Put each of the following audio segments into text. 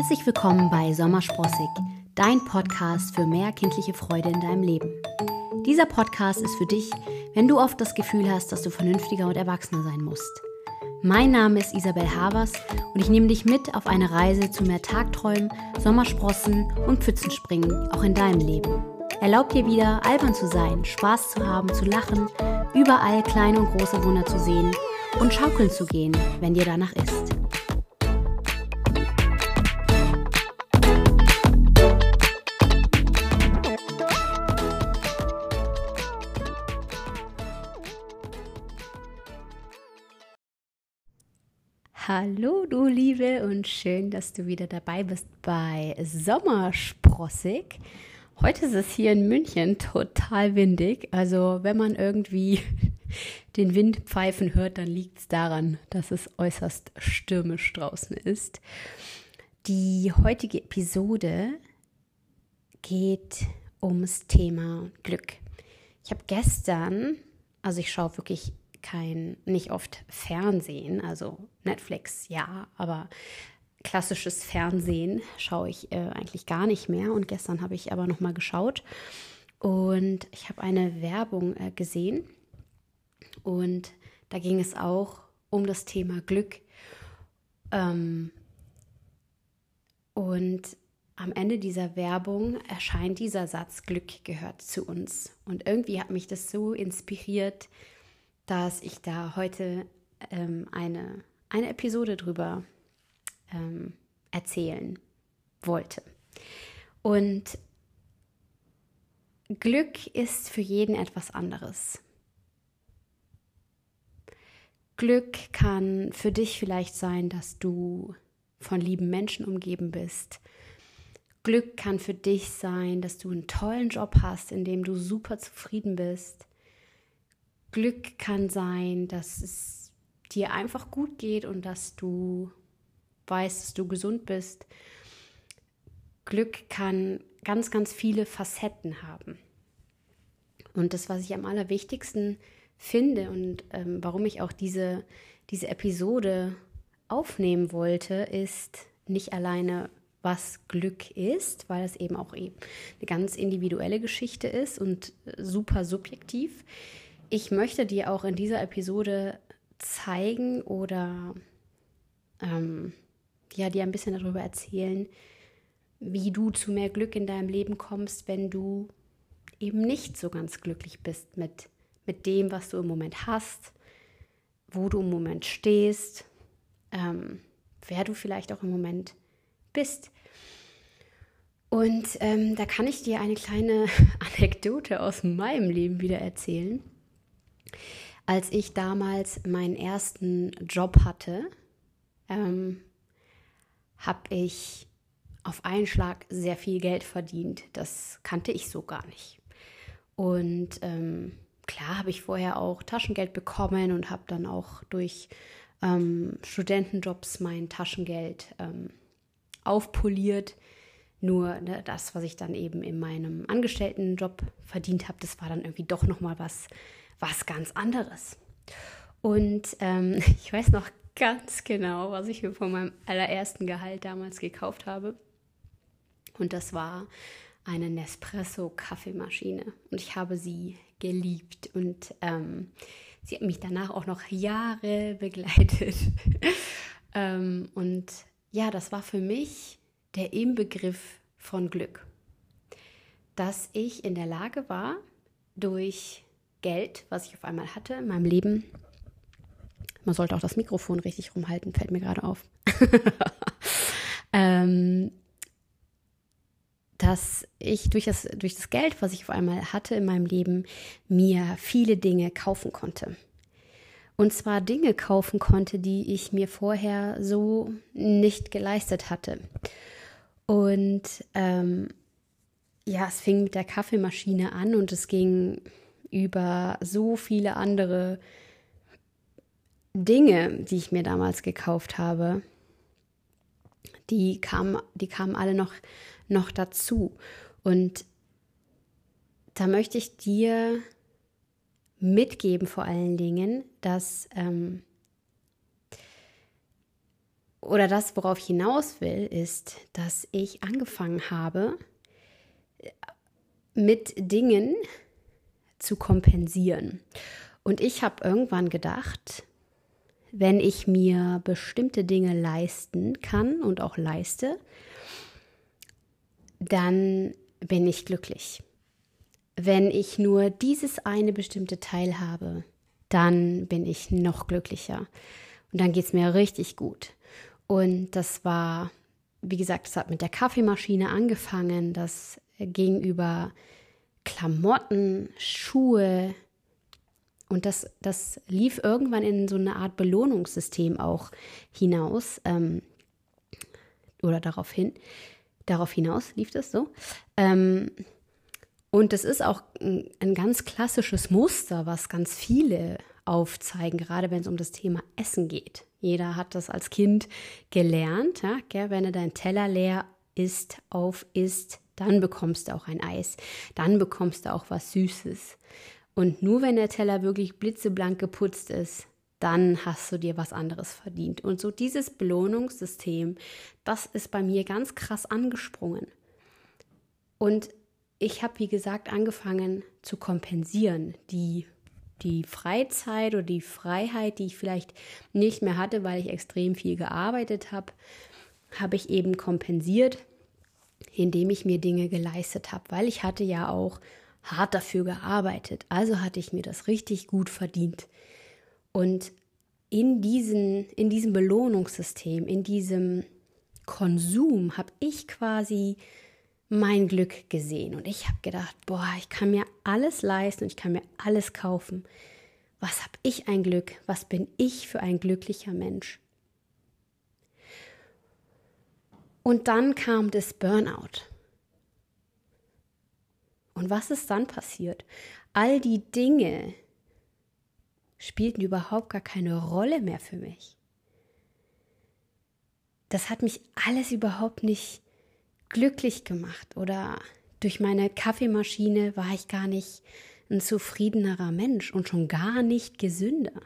Herzlich willkommen bei Sommersprossig, dein Podcast für mehr kindliche Freude in deinem Leben. Dieser Podcast ist für dich, wenn du oft das Gefühl hast, dass du vernünftiger und erwachsener sein musst. Mein Name ist Isabel Havers und ich nehme dich mit auf eine Reise zu mehr Tagträumen, Sommersprossen und Pfützenspringen, auch in deinem Leben. Erlaub dir wieder, albern zu sein, Spaß zu haben, zu lachen, überall kleine und große Wunder zu sehen und schaukeln zu gehen, wenn dir danach ist. Hallo du Liebe und schön, dass du wieder dabei bist bei Sommersprossig. Heute ist es hier in München total windig. Also wenn man irgendwie den Wind pfeifen hört, dann liegt es daran, dass es äußerst stürmisch draußen ist. Die heutige Episode geht ums Thema Glück. Ich habe gestern, also ich schaue wirklich kein, nicht oft Fernsehen, also Netflix ja, aber klassisches Fernsehen schaue ich äh, eigentlich gar nicht mehr. Und gestern habe ich aber noch mal geschaut und ich habe eine Werbung äh, gesehen und da ging es auch um das Thema Glück. Ähm, und am Ende dieser Werbung erscheint dieser Satz, Glück gehört zu uns. Und irgendwie hat mich das so inspiriert, dass ich da heute ähm, eine, eine Episode drüber ähm, erzählen wollte. Und Glück ist für jeden etwas anderes. Glück kann für dich vielleicht sein, dass du von lieben Menschen umgeben bist. Glück kann für dich sein, dass du einen tollen Job hast, in dem du super zufrieden bist. Glück kann sein, dass es dir einfach gut geht und dass du weißt, dass du gesund bist. Glück kann ganz, ganz viele Facetten haben. Und das, was ich am allerwichtigsten finde und ähm, warum ich auch diese, diese Episode aufnehmen wollte, ist nicht alleine, was Glück ist, weil es eben auch eben eine ganz individuelle Geschichte ist und super subjektiv. Ich möchte dir auch in dieser Episode zeigen oder ähm, ja, dir ein bisschen darüber erzählen, wie du zu mehr Glück in deinem Leben kommst, wenn du eben nicht so ganz glücklich bist mit, mit dem, was du im Moment hast, wo du im Moment stehst, ähm, wer du vielleicht auch im Moment bist. Und ähm, da kann ich dir eine kleine Anekdote aus meinem Leben wieder erzählen als ich damals meinen ersten Job hatte, ähm, habe ich auf einen Schlag sehr viel Geld verdient. Das kannte ich so gar nicht. Und ähm, klar habe ich vorher auch Taschengeld bekommen und habe dann auch durch ähm, Studentenjobs mein Taschengeld ähm, aufpoliert. Nur ne, das, was ich dann eben in meinem Angestelltenjob verdient habe, das war dann irgendwie doch noch mal was was ganz anderes. Und ähm, ich weiß noch ganz genau, was ich mir von meinem allerersten Gehalt damals gekauft habe. Und das war eine Nespresso-Kaffeemaschine. Und ich habe sie geliebt. Und ähm, sie hat mich danach auch noch Jahre begleitet. ähm, und ja, das war für mich der Inbegriff von Glück. Dass ich in der Lage war, durch Geld, was ich auf einmal hatte in meinem Leben. Man sollte auch das Mikrofon richtig rumhalten, fällt mir gerade auf. ähm, dass ich durch das, durch das Geld, was ich auf einmal hatte in meinem Leben, mir viele Dinge kaufen konnte. Und zwar Dinge kaufen konnte, die ich mir vorher so nicht geleistet hatte. Und ähm, ja, es fing mit der Kaffeemaschine an und es ging über so viele andere Dinge, die ich mir damals gekauft habe. Die kamen, die kamen alle noch, noch dazu. Und da möchte ich dir mitgeben vor allen Dingen, dass ähm, oder das, worauf ich hinaus will, ist, dass ich angefangen habe, mit Dingen zu kompensieren. Und ich habe irgendwann gedacht, wenn ich mir bestimmte Dinge leisten kann und auch leiste, dann bin ich glücklich. Wenn ich nur dieses eine bestimmte Teil habe, dann bin ich noch glücklicher. Und dann geht es mir richtig gut. Und das war, wie gesagt, es hat mit der Kaffeemaschine angefangen. Das ging über Klamotten, Schuhe. Und das, das lief irgendwann in so eine Art Belohnungssystem auch hinaus. Ähm, oder darauf hin. Darauf hinaus lief das so. Ähm, und es ist auch ein, ganz klassisches Muster, was ganz viele aufzeigen, gerade wenn es um das Thema Essen geht. Jeder hat das als Kind gelernt. Ja? Wenn du deinen Teller leer isst, auf isst, dann bekommst du auch ein Eis. Dann bekommst du auch was Süßes. Und nur wenn der Teller wirklich blitzeblank geputzt ist, dann hast du dir was anderes verdient. Und so dieses Belohnungssystem, das ist bei mir ganz krass angesprungen. Und ich habe, wie gesagt, angefangen zu kompensieren. Die die Freizeit oder die Freiheit, die ich vielleicht nicht mehr hatte, weil ich extrem viel gearbeitet habe, habe ich eben kompensiert, indem ich mir Dinge geleistet habe, weil ich hatte ja auch hart dafür gearbeitet. Also hatte ich mir das richtig gut verdient. Und in, diesen, in diesem Belohnungssystem, in diesem Konsum habe ich quasi mein Glück gesehen und ich habe gedacht, boah, ich kann mir alles leisten und ich kann mir alles kaufen. Was habe ich ein Glück? Was bin ich für ein glücklicher Mensch? Und dann kam das Burnout. Und was ist dann passiert? All die Dinge spielten überhaupt gar keine Rolle mehr für mich. Das hat mich alles überhaupt nicht glücklich gemacht oder durch meine Kaffeemaschine war ich gar nicht ein zufriedenerer Mensch und schon gar nicht gesünder.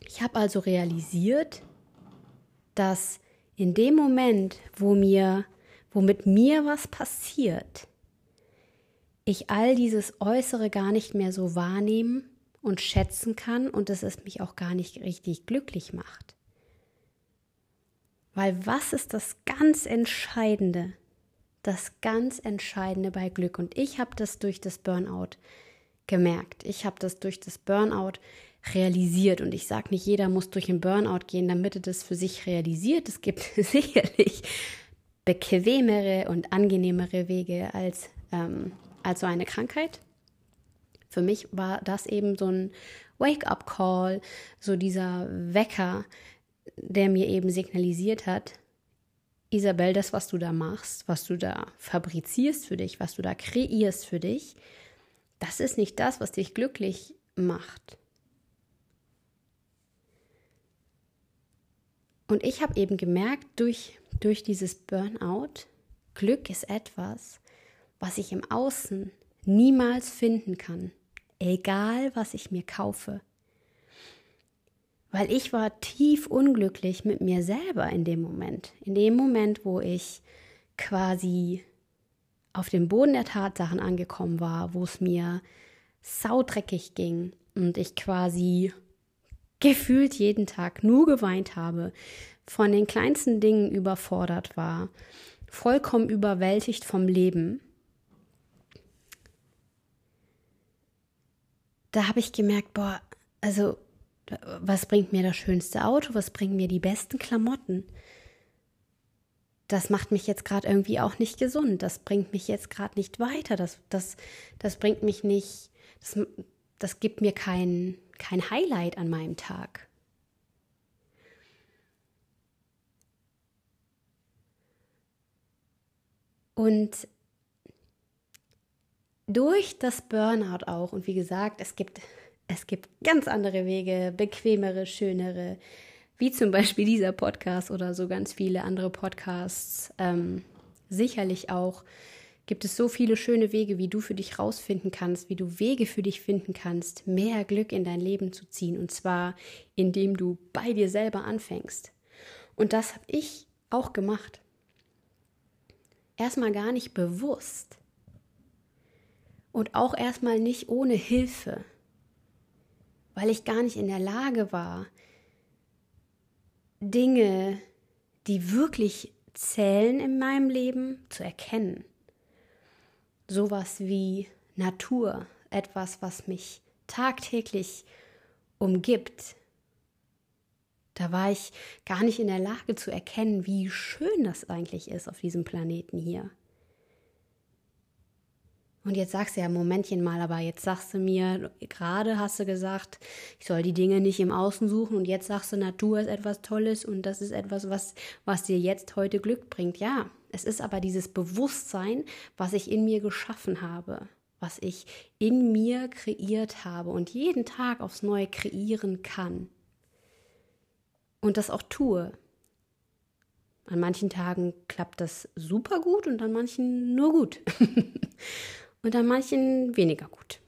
Ich habe also realisiert, dass in dem Moment, wo mir, wo mit mir was passiert, ich all dieses Äußere gar nicht mehr so wahrnehmen und schätzen kann und dass es mich auch gar nicht richtig glücklich macht. Weil was ist das ganz Entscheidende? Das ganz Entscheidende bei Glück. Und ich habe das durch das Burnout gemerkt. Ich habe das durch das Burnout realisiert. Und ich sage nicht, jeder muss durch ein Burnout gehen, damit er das für sich realisiert. Es gibt sicherlich bequemere und angenehmere Wege als, ähm, als so eine Krankheit. Für mich war das eben so ein Wake-up-Call, so dieser Wecker, der mir eben signalisiert hat, Isabel, das, was du da machst, was du da fabrizierst für dich, was du da kreierst für dich, das ist nicht das, was dich glücklich macht. Und ich habe eben gemerkt, durch, durch dieses Burnout, Glück ist etwas, was ich im Außen niemals finden kann, egal was ich mir kaufe weil ich war tief unglücklich mit mir selber in dem Moment. In dem Moment, wo ich quasi auf dem Boden der Tatsachen angekommen war, wo es mir saudreckig ging und ich quasi gefühlt jeden Tag nur geweint habe, von den kleinsten Dingen überfordert war, vollkommen überwältigt vom Leben. Da habe ich gemerkt, boah, also was bringt mir das schönste Auto, was bringen mir die besten Klamotten. Das macht mich jetzt gerade irgendwie auch nicht gesund, das bringt mich jetzt gerade nicht weiter, das, das, das bringt mich nicht, das, das gibt mir kein, kein Highlight an meinem Tag. Und durch das Burnout auch, und wie gesagt, es gibt es gibt ganz andere Wege, bequemere, schönere, wie zum Beispiel dieser Podcast oder so ganz viele andere Podcasts. Ähm, sicherlich auch, gibt es so viele schöne Wege, wie du für dich rausfinden kannst, wie du Wege für dich finden kannst, mehr Glück in dein Leben zu ziehen. Und zwar, indem du bei dir selber anfängst. Und das habe ich auch gemacht. Erstmal gar nicht bewusst. Und auch erstmal nicht ohne Hilfe. Weil ich gar nicht in der Lage war, Dinge, die wirklich zählen in meinem Leben, zu erkennen sowas wie Natur, etwas, was mich tagtäglich umgibt. Da war ich gar nicht in der Lage zu erkennen, wie schön das eigentlich ist auf diesem Planeten hier. Und jetzt sagst du ja, Momentchen mal, aber jetzt sagst du mir, gerade hast du gesagt, ich soll die Dinge nicht im Außen suchen und jetzt sagst du, Natur ist etwas Tolles und das ist etwas, was, was dir jetzt heute Glück bringt. Ja, es ist aber dieses Bewusstsein, was ich in mir geschaffen habe, was ich in mir kreiert habe und jeden Tag aufs Neue kreieren kann. Und das auch tue. An manchen Tagen klappt das super gut und an manchen nur gut. und an manchen weniger gut.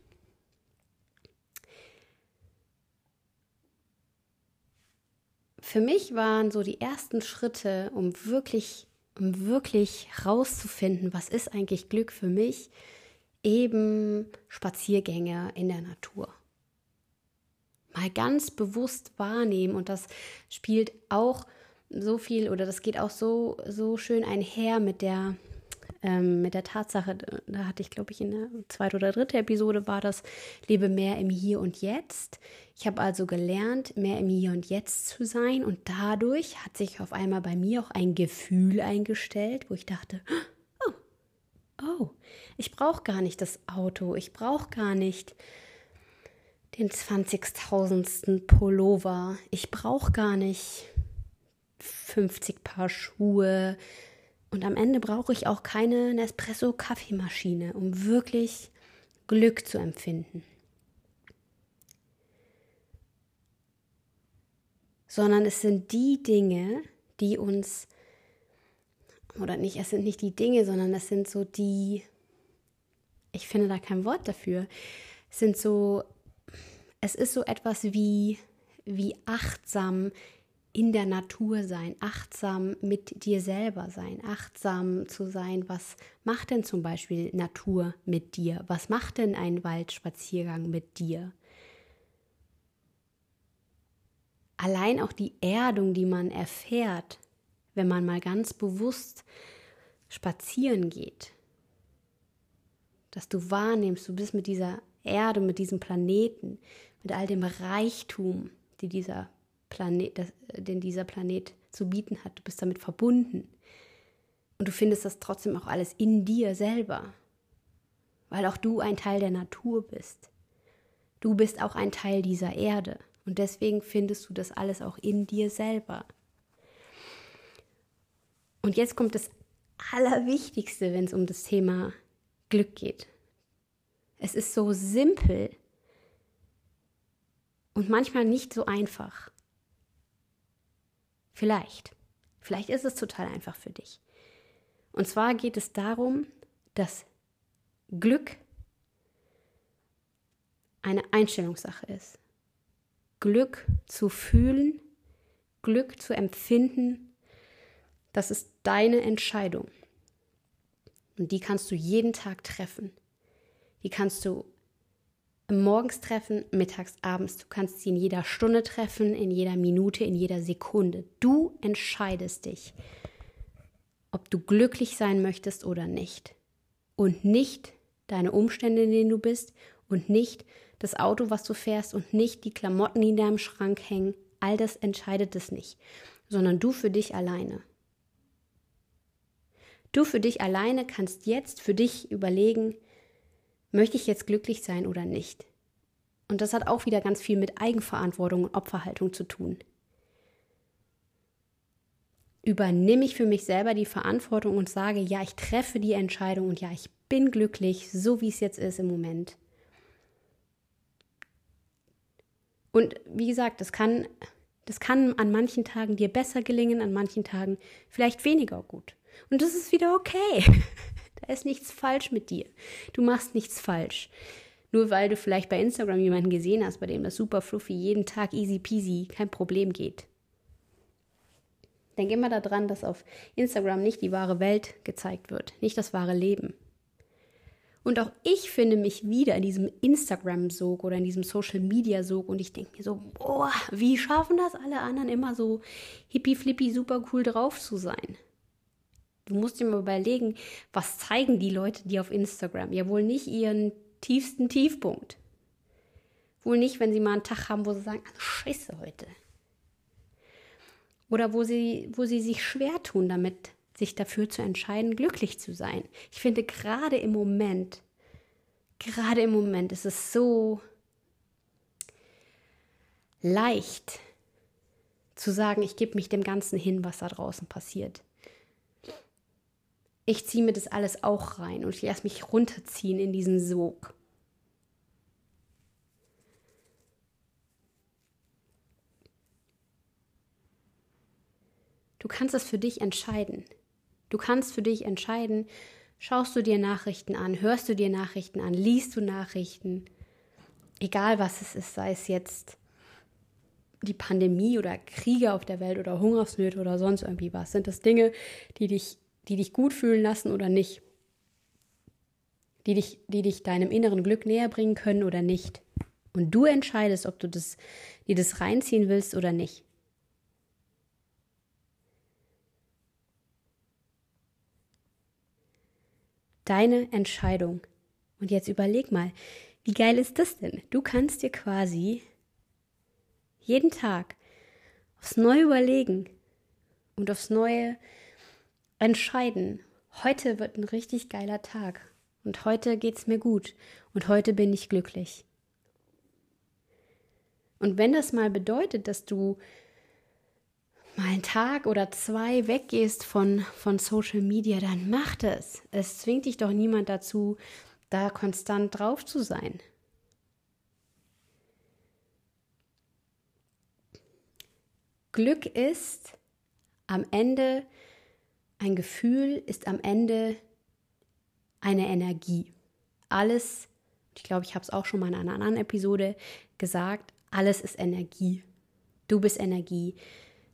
Für mich waren so die ersten Schritte, um wirklich, um wirklich rauszufinden, was ist eigentlich Glück für mich, eben Spaziergänge in der Natur. Mal ganz bewusst wahrnehmen und das spielt auch so viel oder das geht auch so, so schön einher mit der ähm, mit der Tatsache, da hatte ich, glaube ich, in der zweiten oder dritten Episode war das, lebe mehr im Hier und Jetzt. Ich habe also gelernt, mehr im Hier und Jetzt zu sein und dadurch hat sich auf einmal bei mir auch ein Gefühl eingestellt, wo ich dachte, oh, oh, ich brauche gar nicht das Auto, ich brauche gar nicht den 20.000. Pullover, ich brauche gar nicht 50 Paar Schuhe, und am Ende brauche ich auch keine Nespresso-Kaffeemaschine, um wirklich Glück zu empfinden. Sondern es sind die Dinge, die uns, oder nicht, es sind nicht die Dinge, sondern es sind so die, ich finde da kein Wort dafür, es sind so, es ist so etwas wie, wie achtsam in der Natur sein, achtsam mit dir selber sein, achtsam zu sein, was macht denn zum Beispiel Natur mit dir? Was macht denn ein Waldspaziergang mit dir? Allein auch die Erdung, die man erfährt, wenn man mal ganz bewusst spazieren geht, dass du wahrnimmst, du bist mit dieser Erde, mit diesem Planeten, mit all dem Reichtum, die dieser Planet, das, den dieser Planet zu bieten hat. Du bist damit verbunden. Und du findest das trotzdem auch alles in dir selber, weil auch du ein Teil der Natur bist. Du bist auch ein Teil dieser Erde und deswegen findest du das alles auch in dir selber. Und jetzt kommt das Allerwichtigste, wenn es um das Thema Glück geht. Es ist so simpel und manchmal nicht so einfach. Vielleicht. Vielleicht ist es total einfach für dich. Und zwar geht es darum, dass Glück eine Einstellungssache ist. Glück zu fühlen, Glück zu empfinden, das ist deine Entscheidung. Und die kannst du jeden Tag treffen. Die kannst du morgens treffen, mittags, abends. Du kannst sie in jeder Stunde treffen, in jeder Minute, in jeder Sekunde. Du entscheidest dich, ob du glücklich sein möchtest oder nicht. Und nicht deine Umstände, in denen du bist und nicht das Auto, was du fährst und nicht die Klamotten, die in deinem Schrank hängen. All das entscheidet es nicht, sondern du für dich alleine. Du für dich alleine kannst jetzt für dich überlegen, möchte ich jetzt glücklich sein oder nicht? Und das hat auch wieder ganz viel mit Eigenverantwortung und Opferhaltung zu tun. Übernehme ich für mich selber die Verantwortung und sage, ja, ich treffe die Entscheidung und ja, ich bin glücklich, so wie es jetzt ist im Moment. Und wie gesagt, das kann, das kann an manchen Tagen dir besser gelingen, an manchen Tagen vielleicht weniger gut. Und das ist wieder okay. Da ist nichts falsch mit dir. Du machst nichts falsch. Nur weil du vielleicht bei Instagram jemanden gesehen hast, bei dem das super fluffy jeden Tag easy peasy kein Problem geht. Denk immer daran, dass auf Instagram nicht die wahre Welt gezeigt wird, nicht das wahre Leben. Und auch ich finde mich wieder in diesem Instagram-Sog oder in diesem Social-Media-Sog und ich denke mir so, boah, wie schaffen das alle anderen immer so hippie-flippy, super cool drauf zu sein? Du musst dir mal überlegen, was zeigen die Leute, die auf Instagram? Ja, wohl nicht ihren tiefsten Tiefpunkt. Wohl nicht, wenn sie mal einen Tag haben, wo sie sagen, ah, scheiße heute. Oder wo sie, wo sie sich schwer tun damit, sich dafür zu entscheiden, glücklich zu sein. Ich finde gerade im Moment, gerade im Moment ist es so leicht zu sagen, ich gebe mich dem Ganzen hin, was da draußen passiert. Ich ziehe mir das alles auch rein und ich lasse mich runterziehen in diesen Sog. Du kannst es für dich entscheiden. Du kannst für dich entscheiden, schaust du dir Nachrichten an, hörst du dir Nachrichten an, liest du Nachrichten, egal was es ist, sei es jetzt die Pandemie oder Kriege auf der Welt oder Hungersnöte oder sonst irgendwie was, sind das Dinge, die dich, die dich gut fühlen lassen oder nicht, die dich, die dich deinem inneren Glück näher bringen können oder nicht. Und du entscheidest, ob du das, dir das reinziehen willst oder nicht. deine Entscheidung. Und jetzt überleg mal, wie geil ist das denn? Du kannst dir quasi jeden Tag aufs Neue überlegen und aufs Neue entscheiden. Heute wird ein richtig geiler Tag und heute geht's mir gut und heute bin ich glücklich. Und wenn das mal bedeutet, dass du mal einen Tag oder zwei weggehst von, von Social Media, dann mach das. Es zwingt dich doch niemand dazu, da konstant drauf zu sein. Glück ist am Ende ein Gefühl, ist am Ende eine Energie. Alles, ich glaube, ich habe es auch schon mal in einer anderen Episode gesagt, alles ist Energie. Du bist Energie.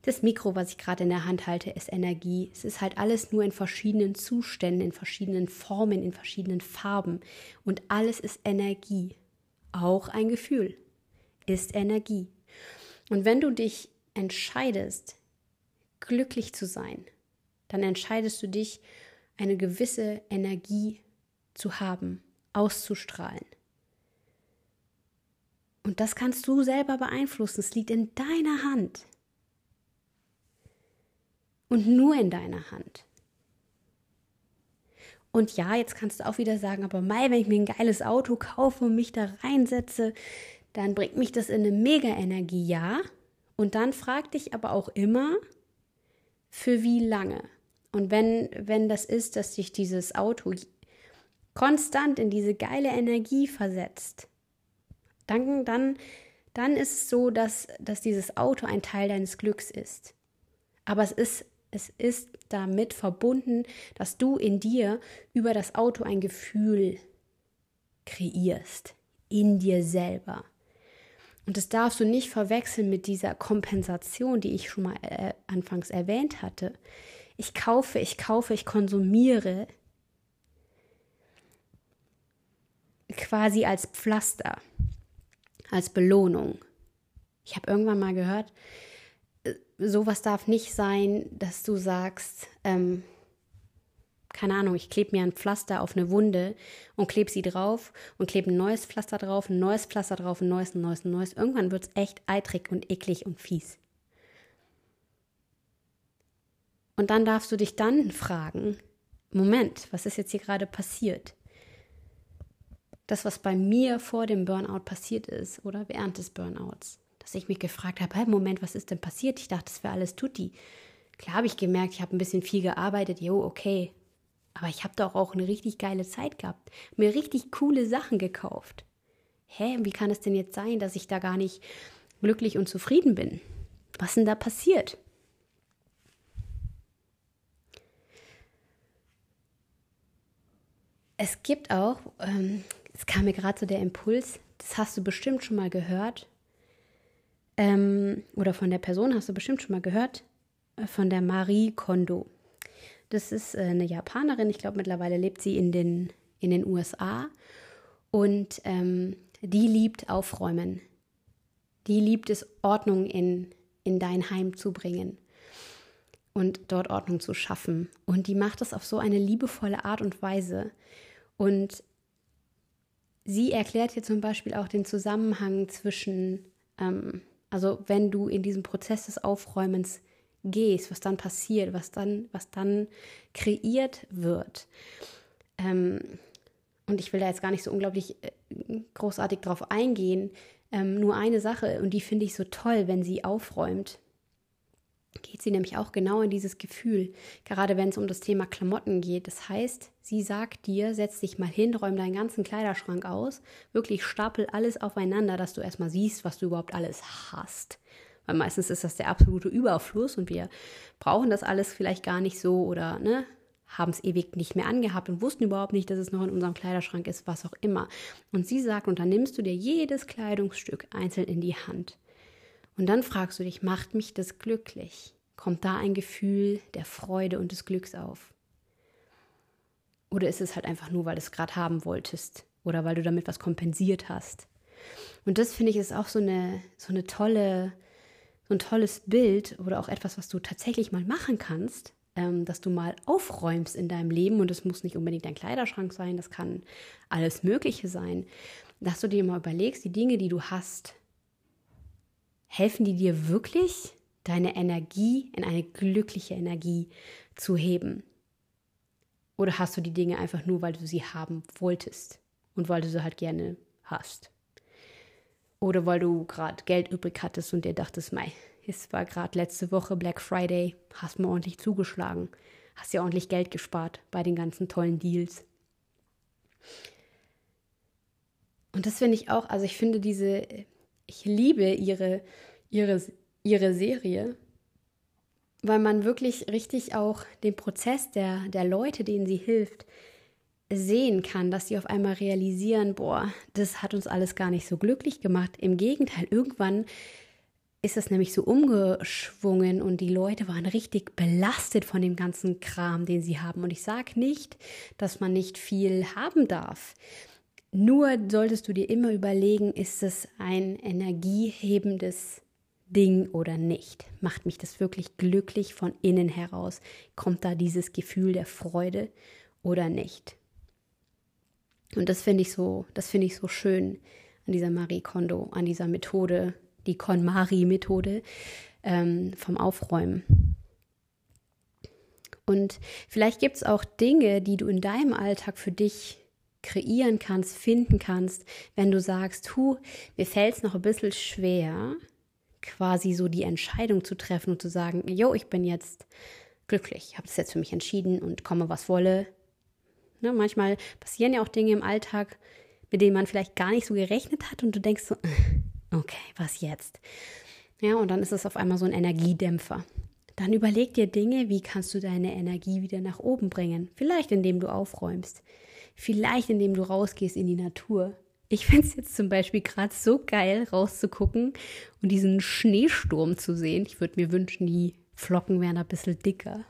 Das Mikro, was ich gerade in der Hand halte, ist Energie. Es ist halt alles nur in verschiedenen Zuständen, in verschiedenen Formen, in verschiedenen Farben. Und alles ist Energie. Auch ein Gefühl ist Energie. Und wenn du dich entscheidest, glücklich zu sein, dann entscheidest du dich, eine gewisse Energie zu haben, auszustrahlen. Und das kannst du selber beeinflussen. Es liegt in deiner Hand und nur in deiner Hand. Und ja, jetzt kannst du auch wieder sagen, aber Mai, wenn ich mir ein geiles Auto kaufe und mich da reinsetze, dann bringt mich das in eine Mega-Energie, ja. Und dann frag dich aber auch immer, für wie lange. Und wenn, wenn das ist, dass dich dieses Auto konstant in diese geile Energie versetzt, dann, dann, dann ist es so, dass, dass dieses Auto ein Teil deines Glücks ist. Aber es ist es ist damit verbunden, dass du in dir über das Auto ein Gefühl kreierst, in dir selber. Und das darfst du nicht verwechseln mit dieser Kompensation, die ich schon mal äh, anfangs erwähnt hatte. Ich kaufe, ich kaufe, ich konsumiere quasi als Pflaster, als Belohnung. Ich habe irgendwann mal gehört, sowas darf nicht sein, dass du sagst, ähm, keine Ahnung, ich klebe mir ein Pflaster auf eine Wunde und klebe sie drauf und klebe ein neues Pflaster drauf, ein neues Pflaster drauf, ein neues, ein neues, ein neues. Irgendwann wird es echt eitrig und eklig und fies. Und dann darfst du dich dann fragen, Moment, was ist jetzt hier gerade passiert? Das, was bei mir vor dem Burnout passiert ist oder während des Burnouts dass ich mich gefragt habe, hey, Moment, was ist denn passiert? Ich dachte, das wäre alles tutti. Klar habe ich gemerkt, ich habe ein bisschen viel gearbeitet, jo, okay. Aber ich habe doch auch eine richtig geile Zeit gehabt, mir richtig coole Sachen gekauft. Hä, wie kann es denn jetzt sein, dass ich da gar nicht glücklich und zufrieden bin? Was denn da passiert? Es gibt auch, ähm, es kam mir gerade so der Impuls, das hast du bestimmt schon mal gehört, ähm, oder von der Person hast du bestimmt schon mal gehört, äh, von der Marie Kondo. Das ist äh, eine Japanerin, ich glaube mittlerweile lebt sie in den, in den USA und ähm, die liebt Aufräumen. Die liebt es, Ordnung in, in dein Heim zu bringen und dort Ordnung zu schaffen. Und die macht das auf so eine liebevolle Art und Weise. Und sie erklärt hier zum Beispiel auch den Zusammenhang zwischen, ähm, also wenn du in diesem Prozess des Aufräumens gehst, was dann passiert, was dann, was dann kreiert wird. Ähm, und ich will da jetzt gar nicht so unglaublich äh, großartig drauf eingehen. Ähm, nur eine Sache, und die finde ich so toll, wenn sie aufräumt, geht sie nämlich auch genau in dieses Gefühl, gerade wenn es um das Thema Klamotten geht. Das heißt, sie sagt dir, setz dich mal hin, räum deinen ganzen Kleiderschrank aus, wirklich stapel alles aufeinander, dass du erstmal siehst, was du überhaupt alles hast. Weil meistens ist das der absolute Überfluss und wir brauchen das alles vielleicht gar nicht so oder ne, haben es ewig nicht mehr angehabt und wussten überhaupt nicht, dass es noch in unserem Kleiderschrank ist, was auch immer. Und sie sagt, und dann nimmst du dir jedes Kleidungsstück einzeln in die Hand. Und dann fragst du dich, macht mich das glücklich? Kommt da ein Gefühl der Freude und des Glücks auf? Oder ist es halt einfach nur, weil du es gerade haben wolltest oder weil du damit was kompensiert hast? Und das finde ich ist auch so eine, so eine tolle, so ein tolles Bild oder auch etwas, was du tatsächlich mal machen kannst, ähm, dass du mal aufräumst in deinem Leben. Und es muss nicht unbedingt dein Kleiderschrank sein, das kann alles Mögliche sein. Dass du dir mal überlegst, die Dinge, die du hast, helfen die dir wirklich, deine Energie in eine glückliche Energie zu heben? Oder hast du die Dinge einfach nur, weil du sie haben wolltest und weil du sie halt gerne hast? Oder weil du gerade Geld übrig hattest und dir dachtest, mei, es war gerade letzte Woche Black Friday, hast mir ordentlich zugeschlagen, hast ja ordentlich Geld gespart bei den ganzen tollen Deals. Und das finde ich auch, also ich finde diese, ich liebe ihre, ihre, ihre Serie, weil man wirklich richtig auch den Prozess der, der Leute, denen sie hilft, sehen kann, dass sie auf einmal realisieren, boah, das hat uns alles gar nicht so glücklich gemacht. Im Gegenteil, irgendwann ist es nämlich so umgeschwungen und die Leute waren richtig belastet von dem ganzen Kram, den sie haben. Und ich sage nicht, dass man nicht viel haben darf. Nur solltest du dir immer überlegen, ist es ein energiehebendes Ding oder nicht? Macht mich das wirklich glücklich von innen heraus? Kommt da dieses Gefühl der Freude oder nicht? Und das finde ich so, das finde ich so schön an dieser Marie Kondo, an dieser Methode, die KonMari-Methode ähm, vom Aufräumen. Und vielleicht gibt es auch Dinge, die du in deinem Alltag für dich kreieren kannst, finden kannst, wenn du sagst, hu, mir fällt es noch ein bisschen schwer, quasi so die Entscheidung zu treffen und zu sagen, jo, ich bin jetzt glücklich, ich habe es jetzt für mich entschieden und komme, was wolle, Ne, manchmal passieren ja auch Dinge im Alltag, mit denen man vielleicht gar nicht so gerechnet hat und du denkst so, okay, was jetzt? Ja, und dann ist es auf einmal so ein Energiedämpfer. Dann überleg dir Dinge, wie kannst du deine Energie wieder nach oben bringen? Vielleicht indem du aufräumst, vielleicht indem du rausgehst in die Natur. Ich finde es jetzt zum Beispiel gerade so geil, rauszugucken und diesen Schneesturm zu sehen. Ich würde mir wünschen, die Flocken wären ein bisschen dicker.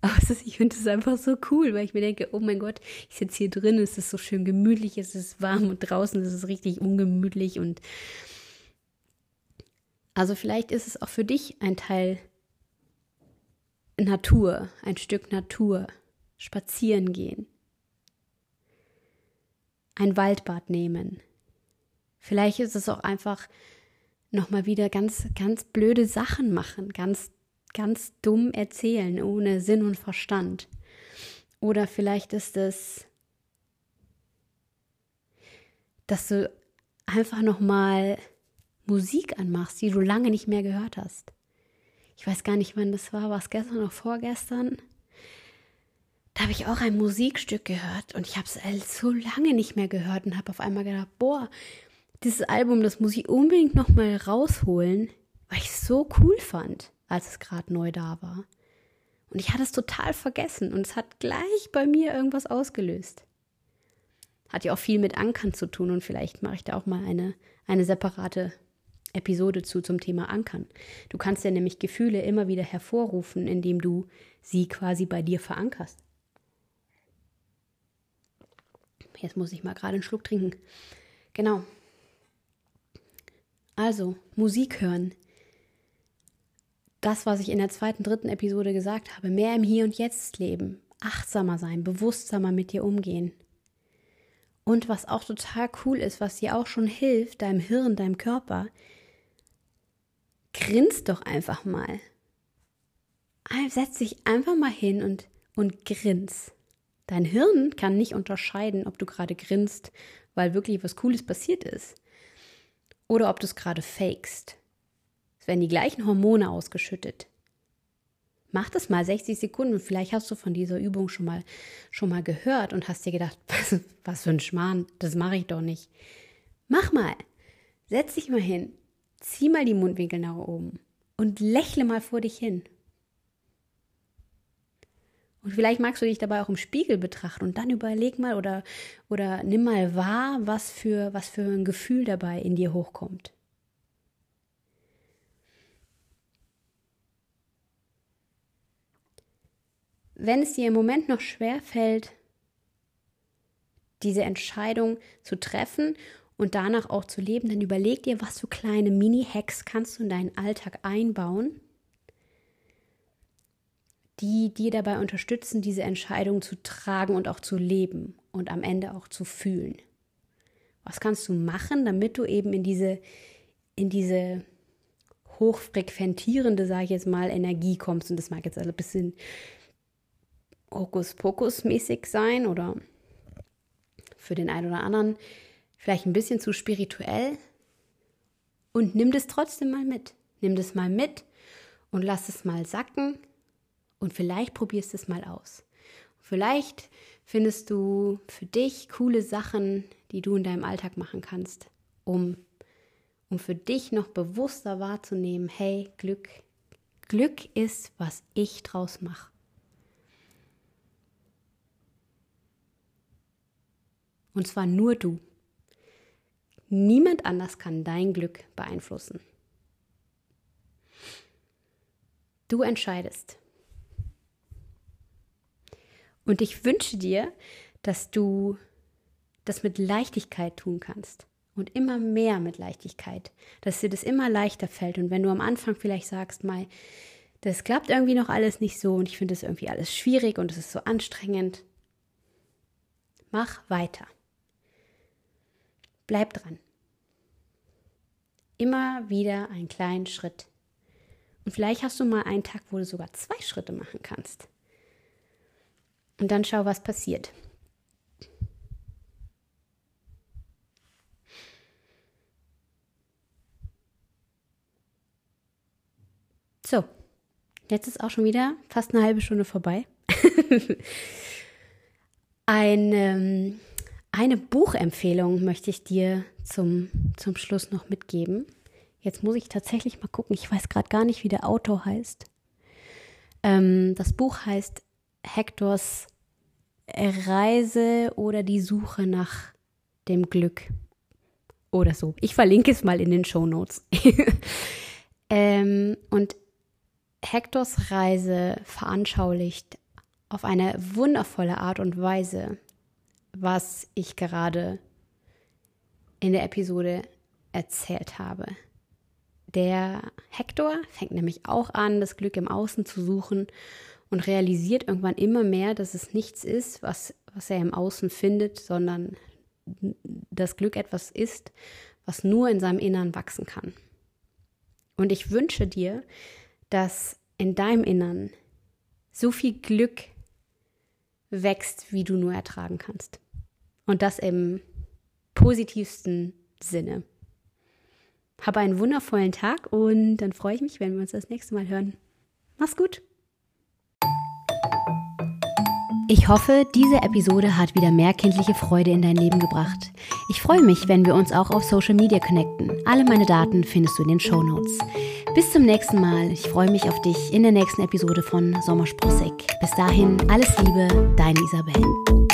Aber ich finde es einfach so cool, weil ich mir denke, oh mein Gott, ich sitze hier drin, es ist so schön gemütlich, es ist warm und draußen ist es richtig ungemütlich und also vielleicht ist es auch für dich ein Teil Natur, ein Stück Natur, spazieren gehen, ein Waldbad nehmen. Vielleicht ist es auch einfach nochmal wieder ganz, ganz blöde Sachen machen, ganz ganz dumm erzählen, ohne Sinn und Verstand. Oder vielleicht ist es, dass du einfach noch mal Musik anmachst, die du lange nicht mehr gehört hast. Ich weiß gar nicht, wann das war, war es gestern oder vorgestern? Da habe ich auch ein Musikstück gehört und ich habe es so lange nicht mehr gehört und habe auf einmal gedacht, boah, dieses Album, das muss ich unbedingt noch mal rausholen, weil ich es so cool fand als es gerade neu da war. Und ich hatte es total vergessen und es hat gleich bei mir irgendwas ausgelöst. Hat ja auch viel mit Ankern zu tun und vielleicht mache ich da auch mal eine, eine separate Episode zu zum Thema Ankern. Du kannst ja nämlich Gefühle immer wieder hervorrufen, indem du sie quasi bei dir verankerst. Jetzt muss ich mal gerade einen Schluck trinken. Genau. Also, Musik hören. Das, was ich in der zweiten, dritten Episode gesagt habe, mehr im Hier und Jetzt leben, achtsamer sein, bewusstsamer mit dir umgehen. Und was auch total cool ist, was dir auch schon hilft, deinem Hirn, deinem Körper, grins doch einfach mal. Setz dich einfach mal hin und, und grins. Dein Hirn kann nicht unterscheiden, ob du gerade grinst, weil wirklich was Cooles passiert ist, oder ob du es gerade fakest. Es werden die gleichen Hormone ausgeschüttet. Mach das mal 60 Sekunden. Vielleicht hast du von dieser Übung schon mal, schon mal gehört und hast dir gedacht, was, was für ein Schmarrn, das mache ich doch nicht. Mach mal. Setz dich mal hin. Zieh mal die Mundwinkel nach oben und lächle mal vor dich hin. Und vielleicht magst du dich dabei auch im Spiegel betrachten und dann überleg mal oder, oder nimm mal wahr, was für, was für ein Gefühl dabei in dir hochkommt. Wenn es dir im Moment noch schwer fällt, diese Entscheidung zu treffen und danach auch zu leben, dann überleg dir, was für kleine Mini-Hacks kannst du in deinen Alltag einbauen, die dir dabei unterstützen, diese Entscheidung zu tragen und auch zu leben und am Ende auch zu fühlen. Was kannst du machen, damit du eben in diese, in diese hochfrequentierende, sage ich jetzt mal, Energie kommst? Und das mag jetzt ein bisschen Hokuspokus-mäßig sein oder für den einen oder anderen vielleicht ein bisschen zu spirituell. Und nimm das trotzdem mal mit. Nimm das mal mit und lass es mal sacken und vielleicht probierst du es mal aus. Vielleicht findest du für dich coole Sachen, die du in deinem Alltag machen kannst, um, um für dich noch bewusster wahrzunehmen, hey, Glück, Glück ist, was ich draus mache. Und zwar nur du. Niemand anders kann dein Glück beeinflussen. Du entscheidest. Und ich wünsche dir, dass du das mit Leichtigkeit tun kannst. Und immer mehr mit Leichtigkeit, dass dir das immer leichter fällt. Und wenn du am Anfang vielleicht sagst, mal, das klappt irgendwie noch alles nicht so und ich finde es irgendwie alles schwierig und es ist so anstrengend, mach weiter. Bleib dran. Immer wieder einen kleinen Schritt. Und vielleicht hast du mal einen Tag, wo du sogar zwei Schritte machen kannst. Und dann schau, was passiert. So, jetzt ist auch schon wieder fast eine halbe Stunde vorbei. ein, ähm, eine Buchempfehlung möchte ich dir zum, zum Schluss noch mitgeben. Jetzt muss ich tatsächlich mal gucken. Ich weiß gerade gar nicht, wie der Autor heißt. Ähm, das Buch heißt Hectors Reise oder die Suche nach dem Glück oder so. Ich verlinke es mal in den Show Notes. ähm, und Hectors Reise veranschaulicht auf eine wundervolle Art und Weise, was ich gerade in der Episode erzählt habe. Der Hector fängt nämlich auch an, das Glück im Außen zu suchen und realisiert irgendwann immer mehr, dass es nichts ist, was, was er im Außen findet, sondern das Glück etwas ist, was nur in seinem Innern wachsen kann. Und ich wünsche dir, dass in deinem Innern so viel Glück wächst, wie du nur ertragen kannst. Und das im positivsten Sinne. Habe einen wundervollen Tag und dann freue ich mich, wenn wir uns das nächste Mal hören. Mach's gut! Ich hoffe, diese Episode hat wieder mehr kindliche Freude in dein Leben gebracht. Ich freue mich, wenn wir uns auch auf Social Media connecten. Alle meine Daten findest du in den Show Notes. Bis zum nächsten Mal. Ich freue mich auf dich in der nächsten Episode von Sommersprossig. Bis dahin, alles Liebe, deine Isabel.